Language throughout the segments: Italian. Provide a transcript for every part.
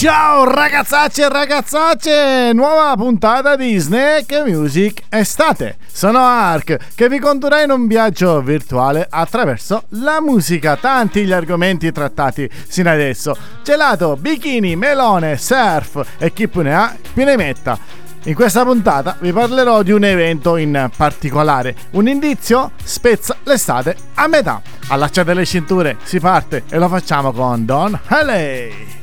Ciao ragazzacce e ragazzacce, nuova puntata di Snack Music Estate. Sono Ark che vi condurrà in un viaggio virtuale attraverso la musica, tanti gli argomenti trattati sino adesso. Gelato, bikini, melone, surf e chi più ne ha più ne metta. In questa puntata vi parlerò di un evento in particolare. Un indizio spezza l'estate a metà. Allacciate le cinture, si parte e lo facciamo con Don Haley.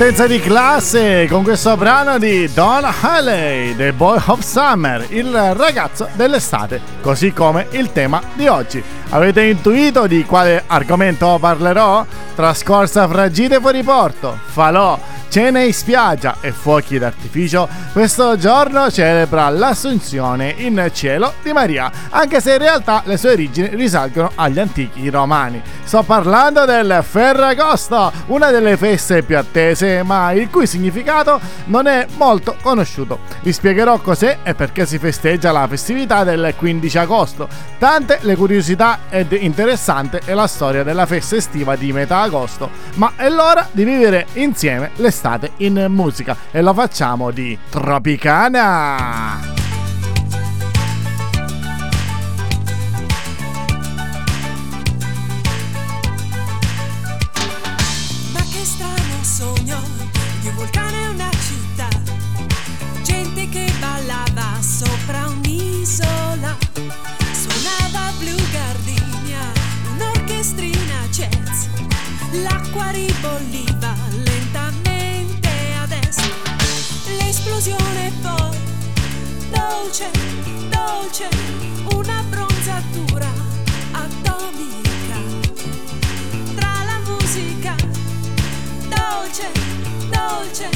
Partenza di classe con questo brano di Don Haley, The Boy of Summer, il ragazzo dell'estate, così come il tema di oggi. Avete intuito di quale argomento parlerò? Trascorsa fragile fuori porto, falò, cene in spiaggia e fuochi d'artificio, questo giorno celebra l'assunzione in cielo di Maria, anche se in realtà le sue origini risalgono agli antichi romani. Sto parlando del Ferragosto, una delle feste più attese, ma il cui significato non è molto conosciuto. Vi spiegherò cos'è e perché si festeggia la festività del 15 agosto. Tante le curiosità ed interessante è la storia della festa estiva di metà agosto, ma è l'ora di vivere insieme l'estate in musica e lo facciamo di Tropicana. Dolce, dolce, una bronzatura atomica. Tra la musica, dolce, dolce,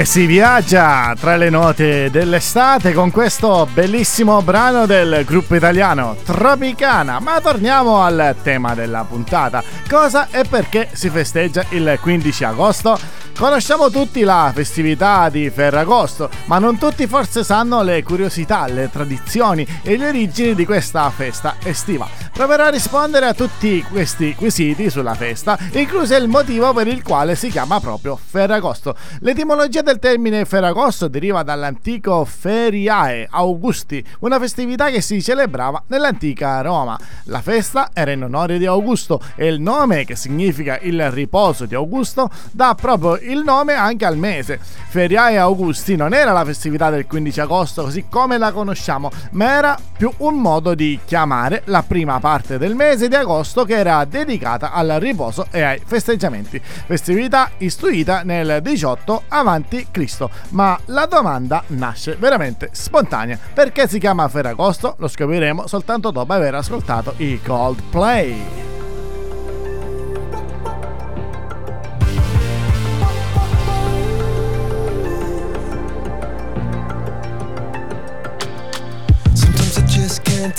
E si viaggia tra le note dell'estate con questo bellissimo brano del gruppo italiano Tropicana. Ma torniamo al tema della puntata. Cosa e perché si festeggia il 15 agosto? Conosciamo tutti la festività di Ferragosto, ma non tutti forse sanno le curiosità, le tradizioni e le origini di questa festa estiva. Proverò a rispondere a tutti questi quesiti sulla festa, incluso il motivo per il quale si chiama proprio Ferragosto. L'etimologia del termine Ferragosto deriva dall'antico Feriae Augusti, una festività che si celebrava nell'antica Roma. La festa era in onore di Augusto e il nome, che significa il riposo di Augusto, dà proprio il nome anche al mese. Feriae Augusti non era la festività del 15 agosto così come la conosciamo, ma era più un modo di chiamare la prima parte parte del mese di agosto che era dedicata al riposo e ai festeggiamenti, festività istruita nel 18 avanti Cristo. Ma la domanda nasce veramente spontanea, perché si chiama Ferragosto? Lo scopriremo soltanto dopo aver ascoltato i Coldplay.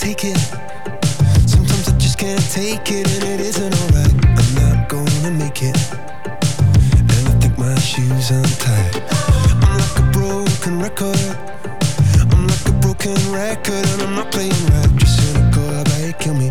take it I can't take it, and it isn't alright. I'm not gonna make it. And I think my shoes untied. I'm like a broken record. I'm like a broken record, and I'm not playing right. Just cynical, you kill me?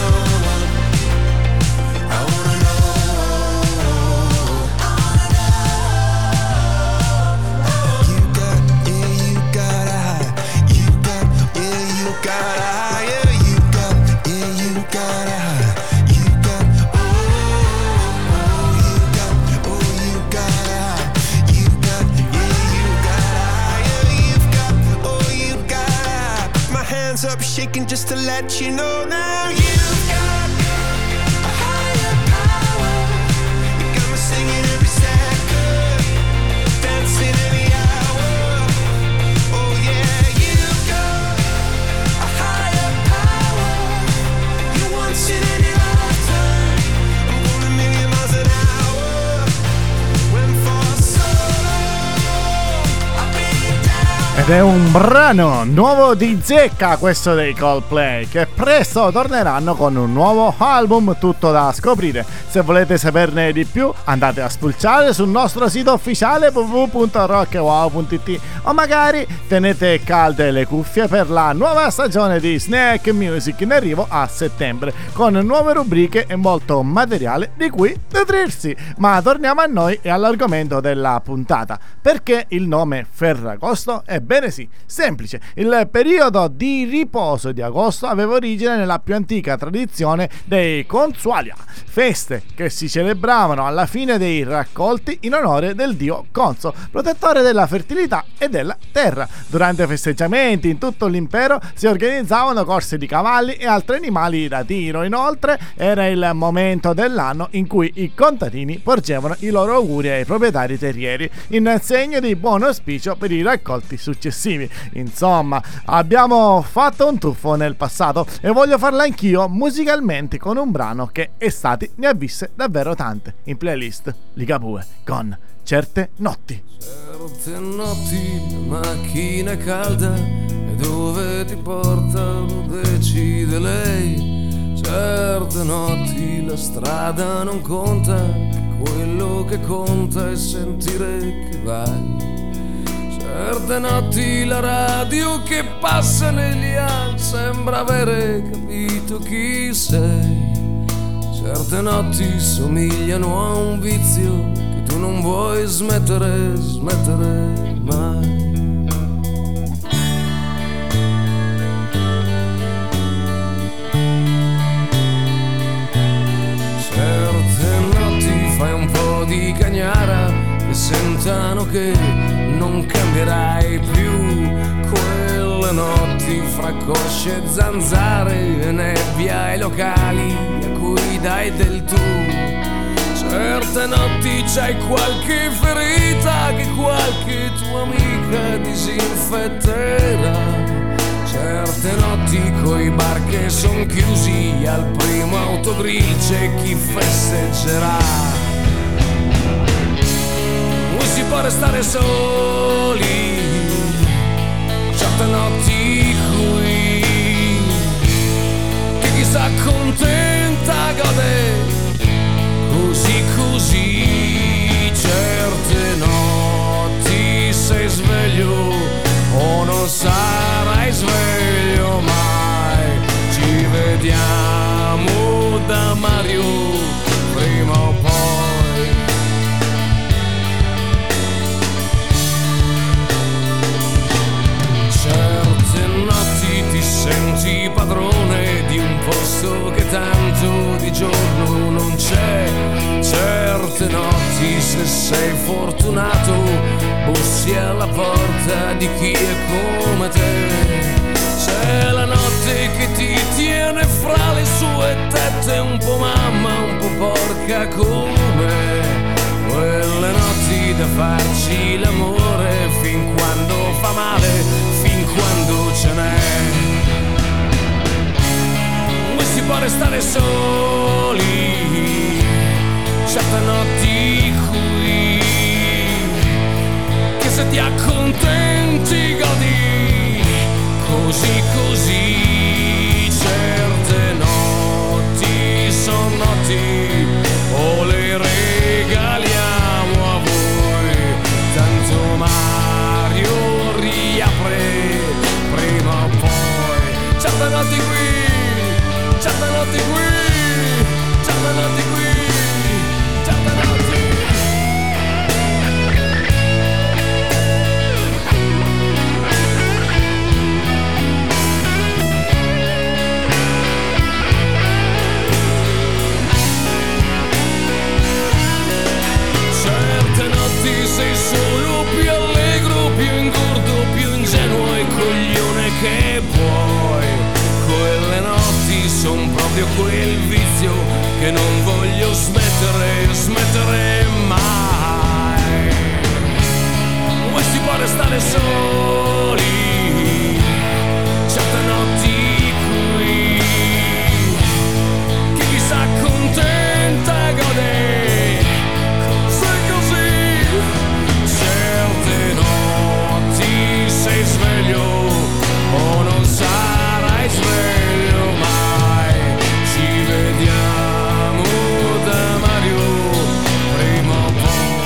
Someone just to let you know now. Ed è un brano nuovo di zecca questo dei Coldplay che presto torneranno con un nuovo album tutto da scoprire. Se volete saperne di più andate a spulciare sul nostro sito ufficiale www.rockwow.it o magari tenete calde le cuffie per la nuova stagione di Snack Music in arrivo a settembre con nuove rubriche e molto materiale di cui nutrirsi. Ma torniamo a noi e all'argomento della puntata. Perché il nome Ferragosto? Ebbene sì, semplice. Il periodo di riposo di agosto aveva origine nella più antica tradizione dei Consualia, feste che si celebravano alla fine dei raccolti in onore del dio Conso, protettore della fertilità e della terra. Durante i festeggiamenti in tutto l'impero si organizzavano corse di cavalli e altri animali da tiro. Inoltre era il momento dell'anno in cui i contadini porgevano i loro auguri ai proprietari terrieri in segno di buon auspicio per i raccolti successivi. Insomma, abbiamo fatto un tuffo nel passato e voglio farlo anch'io musicalmente con un brano che estati ne ha viste davvero tante in playlist Ligabue con Certe Notti. Certe notti macchina calda e dove ti porta decide lei. Certe notti la strada non conta, quello che conta è sentire che vai. Certe notti la radio che passa negli anni sembra avere capito chi sei. Certe notti somigliano a un vizio che tu non vuoi smettere, smettere mai. Certe notti fai un po' di cagnara e sentano che non cambierai più. Quelle notti fra cosce e zanzare e nebbia ai locali cui dai del tu. Certe notti c'hai qualche ferita che qualche tua amica disinfetterà. Certe notti coi bar che son chiusi al primo autogrill c'è chi festeggerà. O si può restare soli, certe notti qui, che chi s'accontenta gode così così certe notti sei sveglio o non sarai sveglio mai. Ci vediamo certe notti se sei fortunato bussi alla porta di chi è come te. C'è la notte che ti tiene fra le sue tette un po' mamma un po' porca come quelle notti da farci l'amore fin quando fa male fin quando ce n'è. Come si può restare soli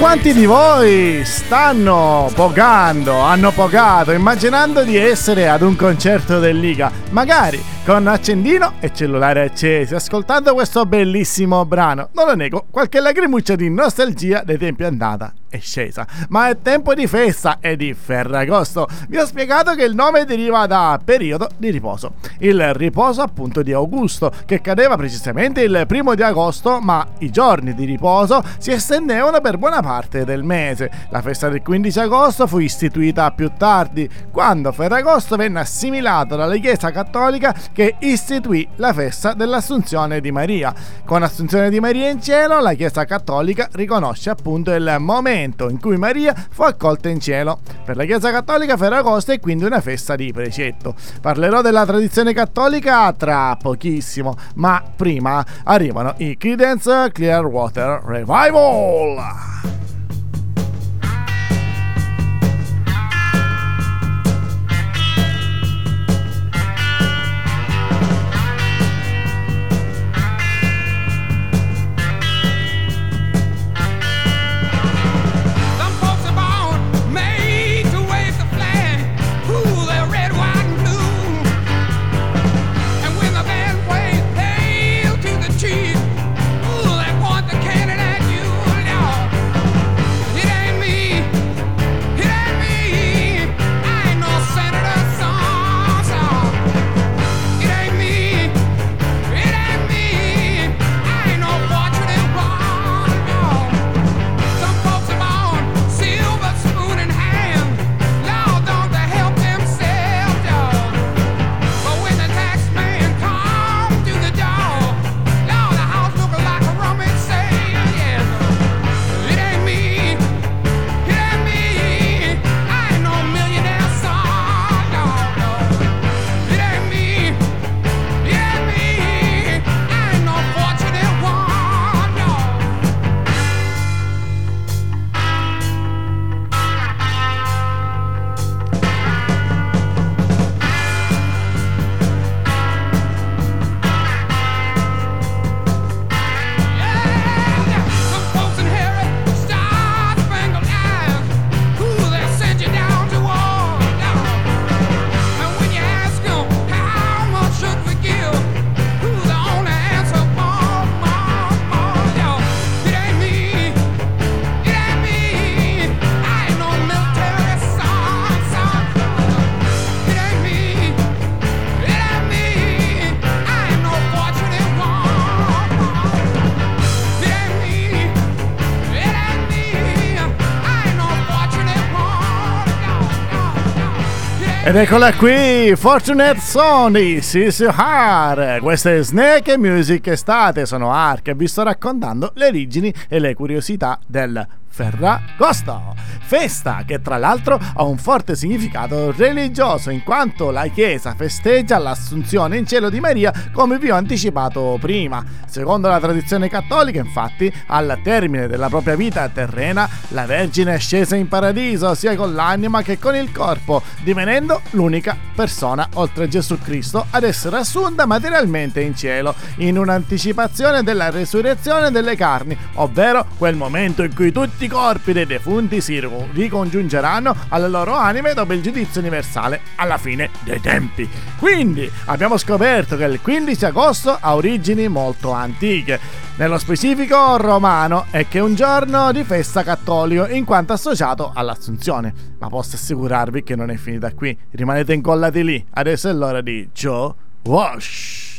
quanti di voi stanno pogando, hanno pogato, immaginando di essere ad un concerto del Liga, magari con accendino e cellulare accesi, ascoltando questo bellissimo brano. Non lo nego, qualche lacrimuccia di nostalgia dei tempi andata è scesa, ma è tempo di festa e di Ferragosto. Vi ho spiegato che il nome deriva da periodo di riposo, il riposo appunto di Augusto, che cadeva precisamente il primo di agosto, ma i giorni di riposo si estendevano per buona parte del mese. La festa del 15 agosto fu istituita più tardi, quando Ferragosto venne assimilato dalla Chiesa Cattolica che istituì la festa dell'Assunzione di Maria. Con Assunzione di Maria in cielo, la Chiesa Cattolica riconosce appunto il momento in cui Maria fu accolta in cielo. Per la Chiesa Cattolica Ferragosto è quindi una festa di precetto. Parlerò della tradizione cattolica tra pochissimo, ma prima arrivano i Creedence Clearwater Revival. Ed eccola qui, Fortunate Son di Sissy Har. Questa è Snake Music Estate, sono Ark e vi sto raccontando le origini e le curiosità del Ferragosto, festa che tra l'altro ha un forte significato religioso in quanto la Chiesa festeggia l'assunzione in cielo di Maria come vi ho anticipato prima. Secondo la tradizione cattolica infatti al termine della propria vita terrena la Vergine è scesa in paradiso sia con l'anima che con il corpo, divenendo l'unica persona oltre Gesù Cristo ad essere assunta materialmente in cielo in un'anticipazione della resurrezione delle carni, ovvero quel momento in cui tutti i corpi dei defunti si ricongiungeranno alle loro anime dopo il giudizio universale alla fine dei tempi. Quindi abbiamo scoperto che il 15 agosto ha origini molto antiche, nello specifico romano, e che è un giorno di festa cattolico in quanto associato all'Assunzione. Ma posso assicurarvi che non è finita qui, rimanete incollati lì. Adesso è l'ora di Joe Wash.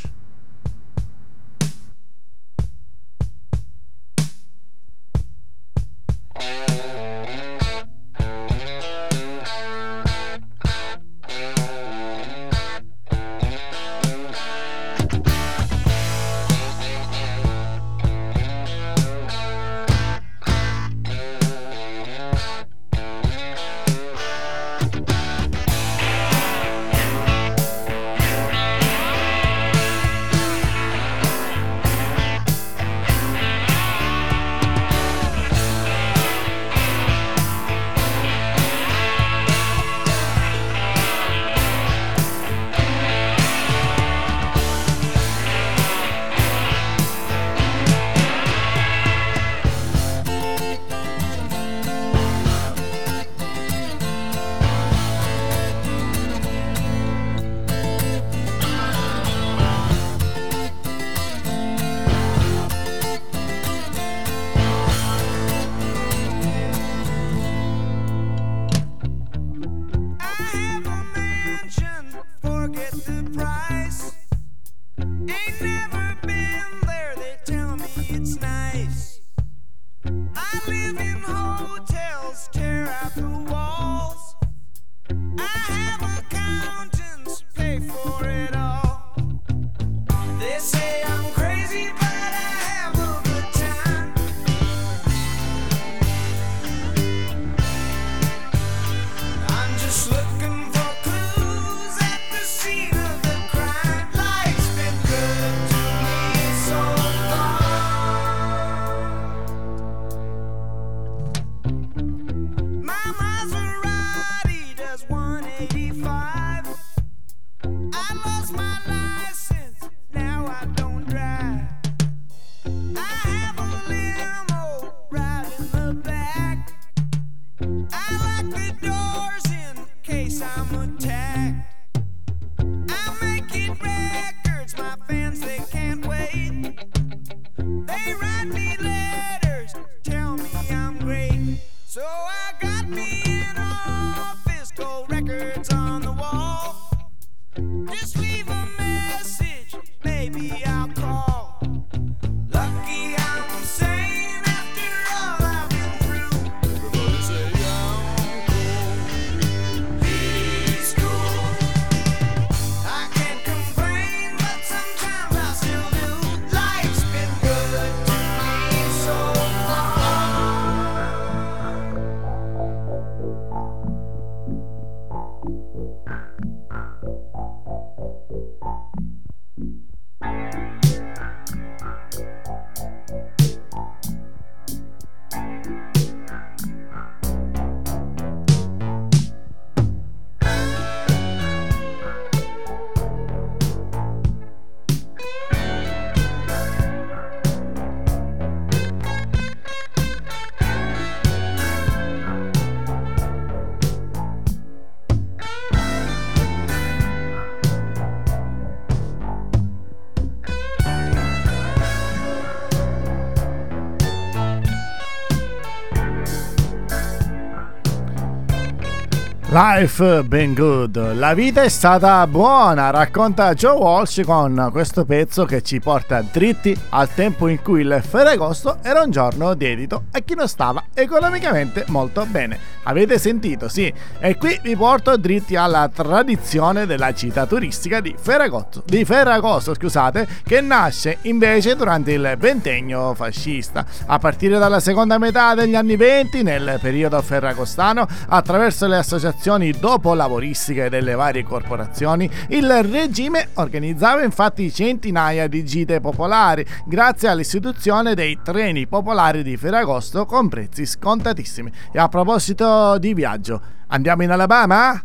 Life been good, la vita è stata buona, racconta Joe Walsh con questo pezzo che ci porta dritti al tempo in cui il Ferragosto era un giorno dedito a chi non stava economicamente molto bene. Avete sentito, sì? E qui vi porto dritti alla tradizione della città turistica di Ferragosto, di Ferragosto scusate, che nasce invece durante il ventennio fascista. A partire dalla seconda metà degli anni 20, nel periodo ferragostano, attraverso le associazioni dopo-lavoristiche delle varie corporazioni, il regime organizzava infatti centinaia di gite popolari grazie all'istituzione dei treni popolari di Ferragosto con prezzi scontatissimi. E a proposito di viaggio, andiamo in Alabama?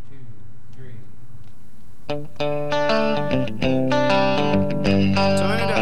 Big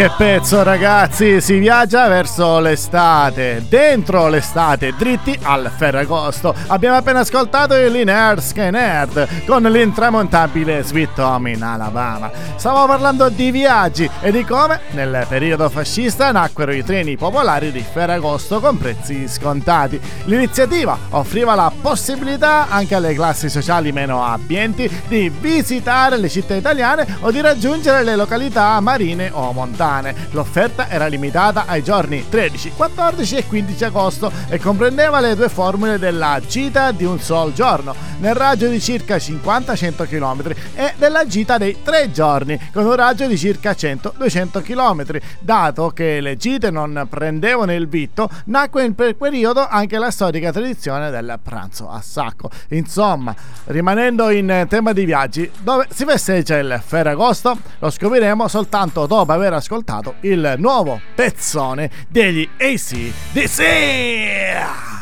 che pezzo ragazzi, si viaggia verso l'estate, dentro l'estate, dritti al Ferragosto. Abbiamo appena ascoltato il Linear Skynerd con l'intramontabile Sweet Home in Alabama. Stavo parlando di viaggi e di come nel periodo fascista nacquero i treni popolari di Ferragosto con prezzi scontati. L'iniziativa offriva la possibilità anche alle classi sociali meno abbienti di visitare le città italiane o di raggiungere le località marine o montane. L'offerta era limitata ai giorni 13, 14 e 15 agosto e comprendeva le due formule della gita di un sol giorno, nel raggio di circa 50-100 km e della gita dei tre giorni, con un raggio di circa 100-200 km. Dato che le gite non prendevano il vitto, nacque in quel periodo anche la storica tradizione del pranzo a sacco. Insomma, rimanendo in tema di viaggi, dove si festeggia il Ferragosto, lo scopriremo soltanto dopo aver ascoltato il nuovo pezzone degli ACDC. Ed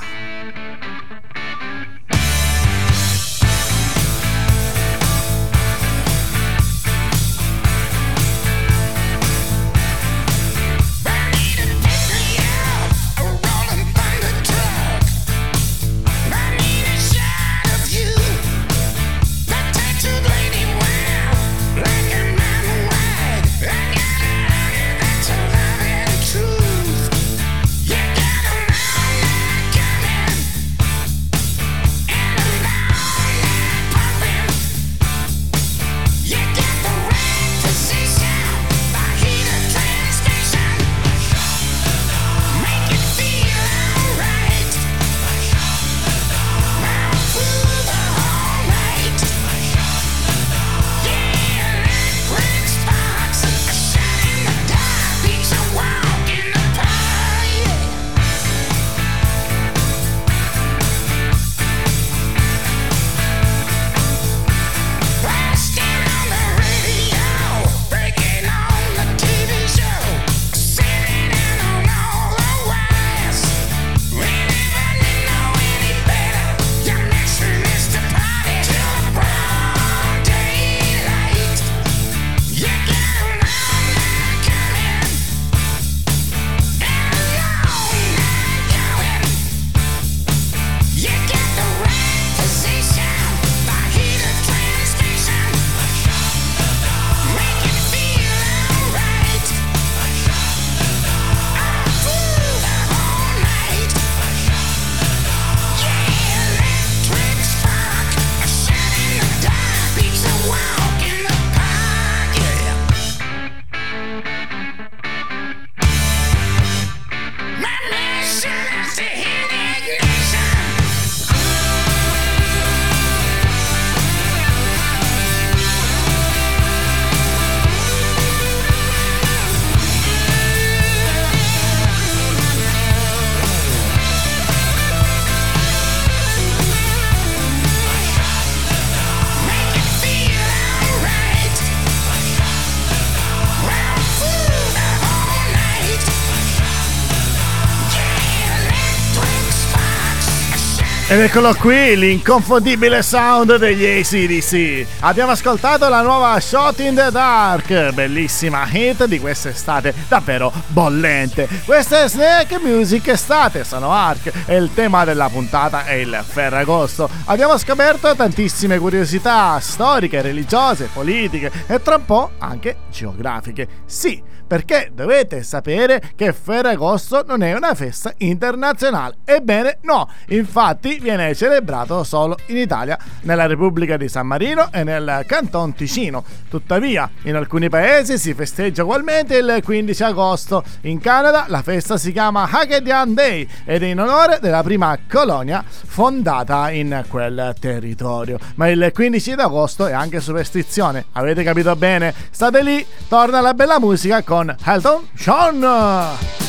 eccolo qui, l'inconfondibile sound degli ACDC. Abbiamo ascoltato la nuova Shot in the Dark, bellissima hit di quest'estate, davvero bollente. Questa è Snake Music Estate, sono Ark e il tema della puntata è il Ferragosto. Abbiamo scoperto tantissime curiosità storiche, religiose, politiche e tra un po' anche geografiche. Sì, perché dovete sapere che Ferragosto non è una festa internazionale. Ebbene no, infatti viene celebrato solo in Italia, nella Repubblica di San Marino e nel Canton Ticino. Tuttavia, in alcuni paesi si festeggia ugualmente il 15 agosto. In Canada la festa si chiama Hagedian Day ed è in onore della prima colonia fondata in quel territorio. Ma il 15 agosto è anche superstizione, avete capito bene? State lì, torna la bella musica con Elton John.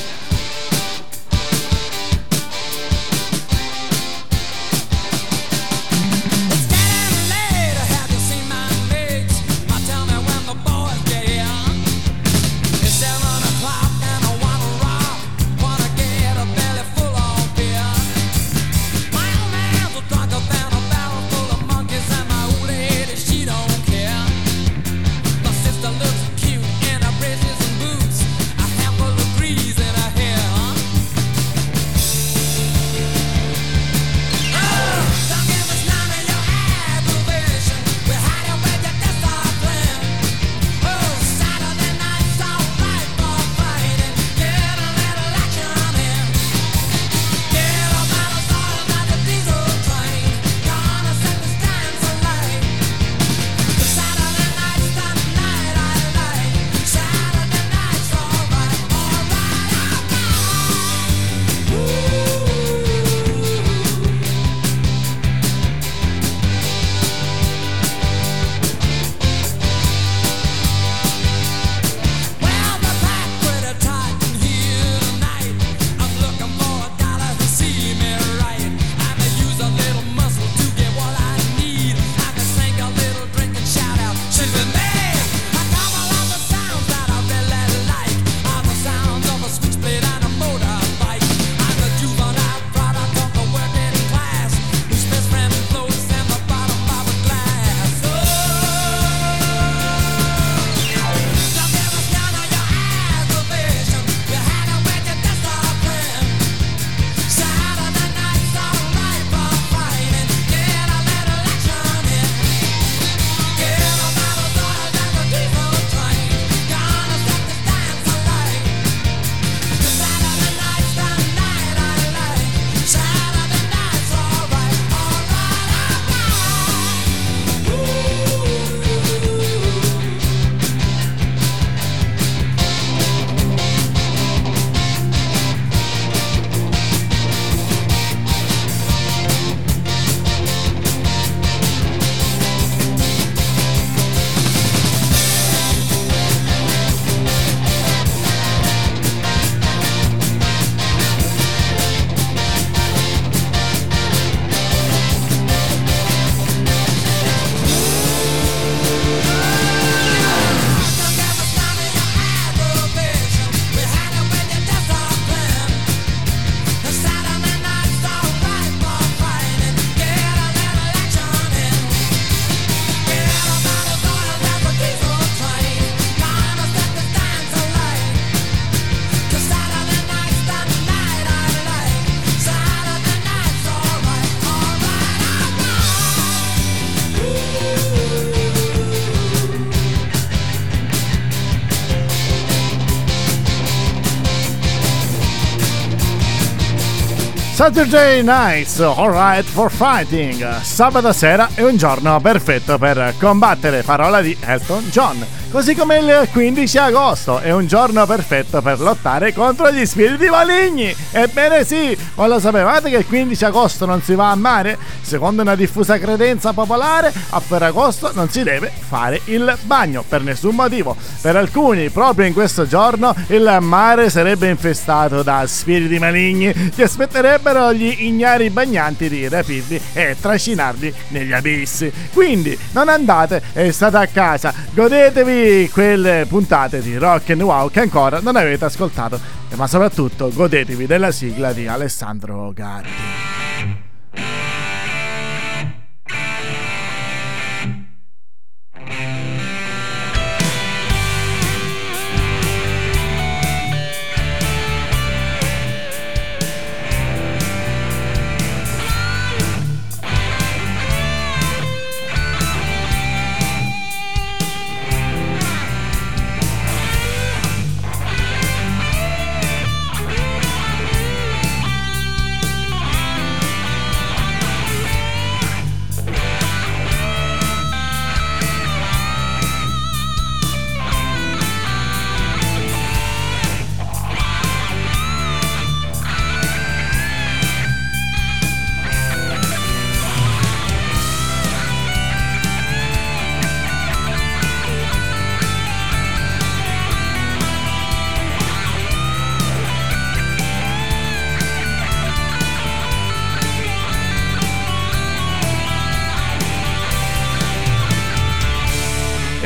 Saturday Nights, Alright for Fighting. Sabato sera è un giorno perfetto per combattere, parola di Elton John. Così come il 15 agosto è un giorno perfetto per lottare contro gli spiriti maligni. Ebbene sì, ma lo sapevate che il 15 agosto non si va a mare? Secondo una diffusa credenza popolare, a Ferragosto non si deve fare il bagno per nessun motivo. Per alcuni, proprio in questo giorno, il mare sarebbe infestato da spiriti maligni che aspetterebbero gli ignari bagnanti di rapirli e trascinarli negli abissi. Quindi non andate e state a casa, godetevi quelle puntate di Rock and Wow che ancora non avete ascoltato, ma soprattutto godetevi della sigla di Alessandro Gatti.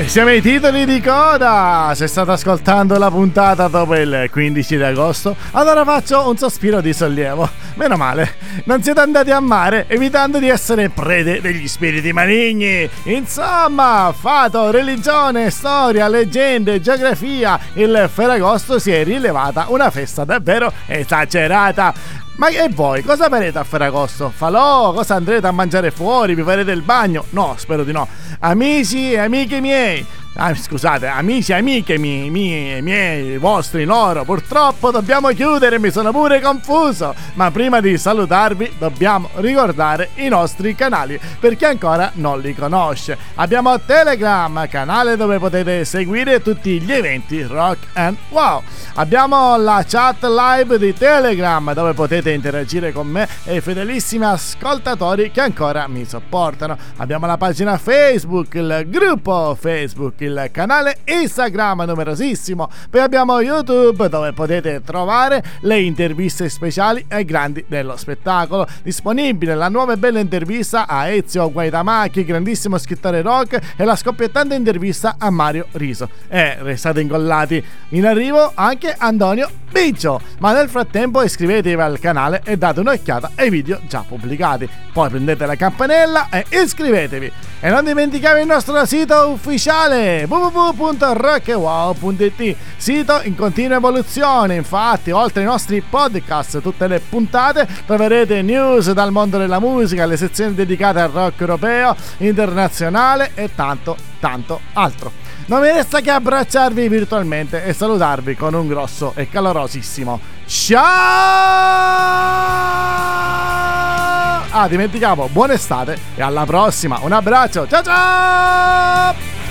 E siamo ai titoli di coda! Se state ascoltando la puntata dopo il 15 di agosto, allora faccio un sospiro di sollievo. Meno male, non siete andati a mare evitando di essere prede degli spiriti maligni. Insomma, fato, religione, storia, leggende, geografia, il Ferragosto si è rilevata una festa davvero esagerata. Ma e voi cosa farete a Ferragosto? Falò? Cosa andrete a mangiare fuori? Vi farete il bagno? No, spero di no. Amici e amiche miei, ah, scusate, amici e amiche miei, miei, miei, vostri loro, purtroppo dobbiamo chiudere, mi sono pure confuso. Ma prima di salutarvi dobbiamo ricordare i nostri canali, per chi ancora non li conosce. Abbiamo Telegram, canale dove potete seguire tutti gli eventi Rock and Wow. Abbiamo la chat live di Telegram dove potete interagire con me e i fedelissimi ascoltatori che ancora mi sopportano. Abbiamo la pagina Facebook, il gruppo Facebook, il canale Instagram numerosissimo. Poi abbiamo YouTube dove potete trovare le interviste speciali ai grandi dello spettacolo. Disponibile la nuova e bella intervista a Ezio Guaidamacchi, grandissimo scrittore rock, e la scoppiettante intervista a Mario Riso. E restate incollati. In arrivo anche Antonio Biccio. Ma nel frattempo iscrivetevi al canale e date un'occhiata ai video già pubblicati. Poi prendete la campanella e iscrivetevi. E non dimenticate il nostro sito ufficiale www.rockwow.it sito in continua evoluzione. Infatti, oltre ai nostri podcast, tutte le puntate troverete news dal mondo della musica, le sezioni dedicate al rock europeo, internazionale e tanto, tanto altro. Non mi resta che abbracciarvi virtualmente e salutarvi con un grosso e calorosissimo ciao! Ah, dimenticavo, buona estate e alla prossima. Un abbraccio, ciao ciao!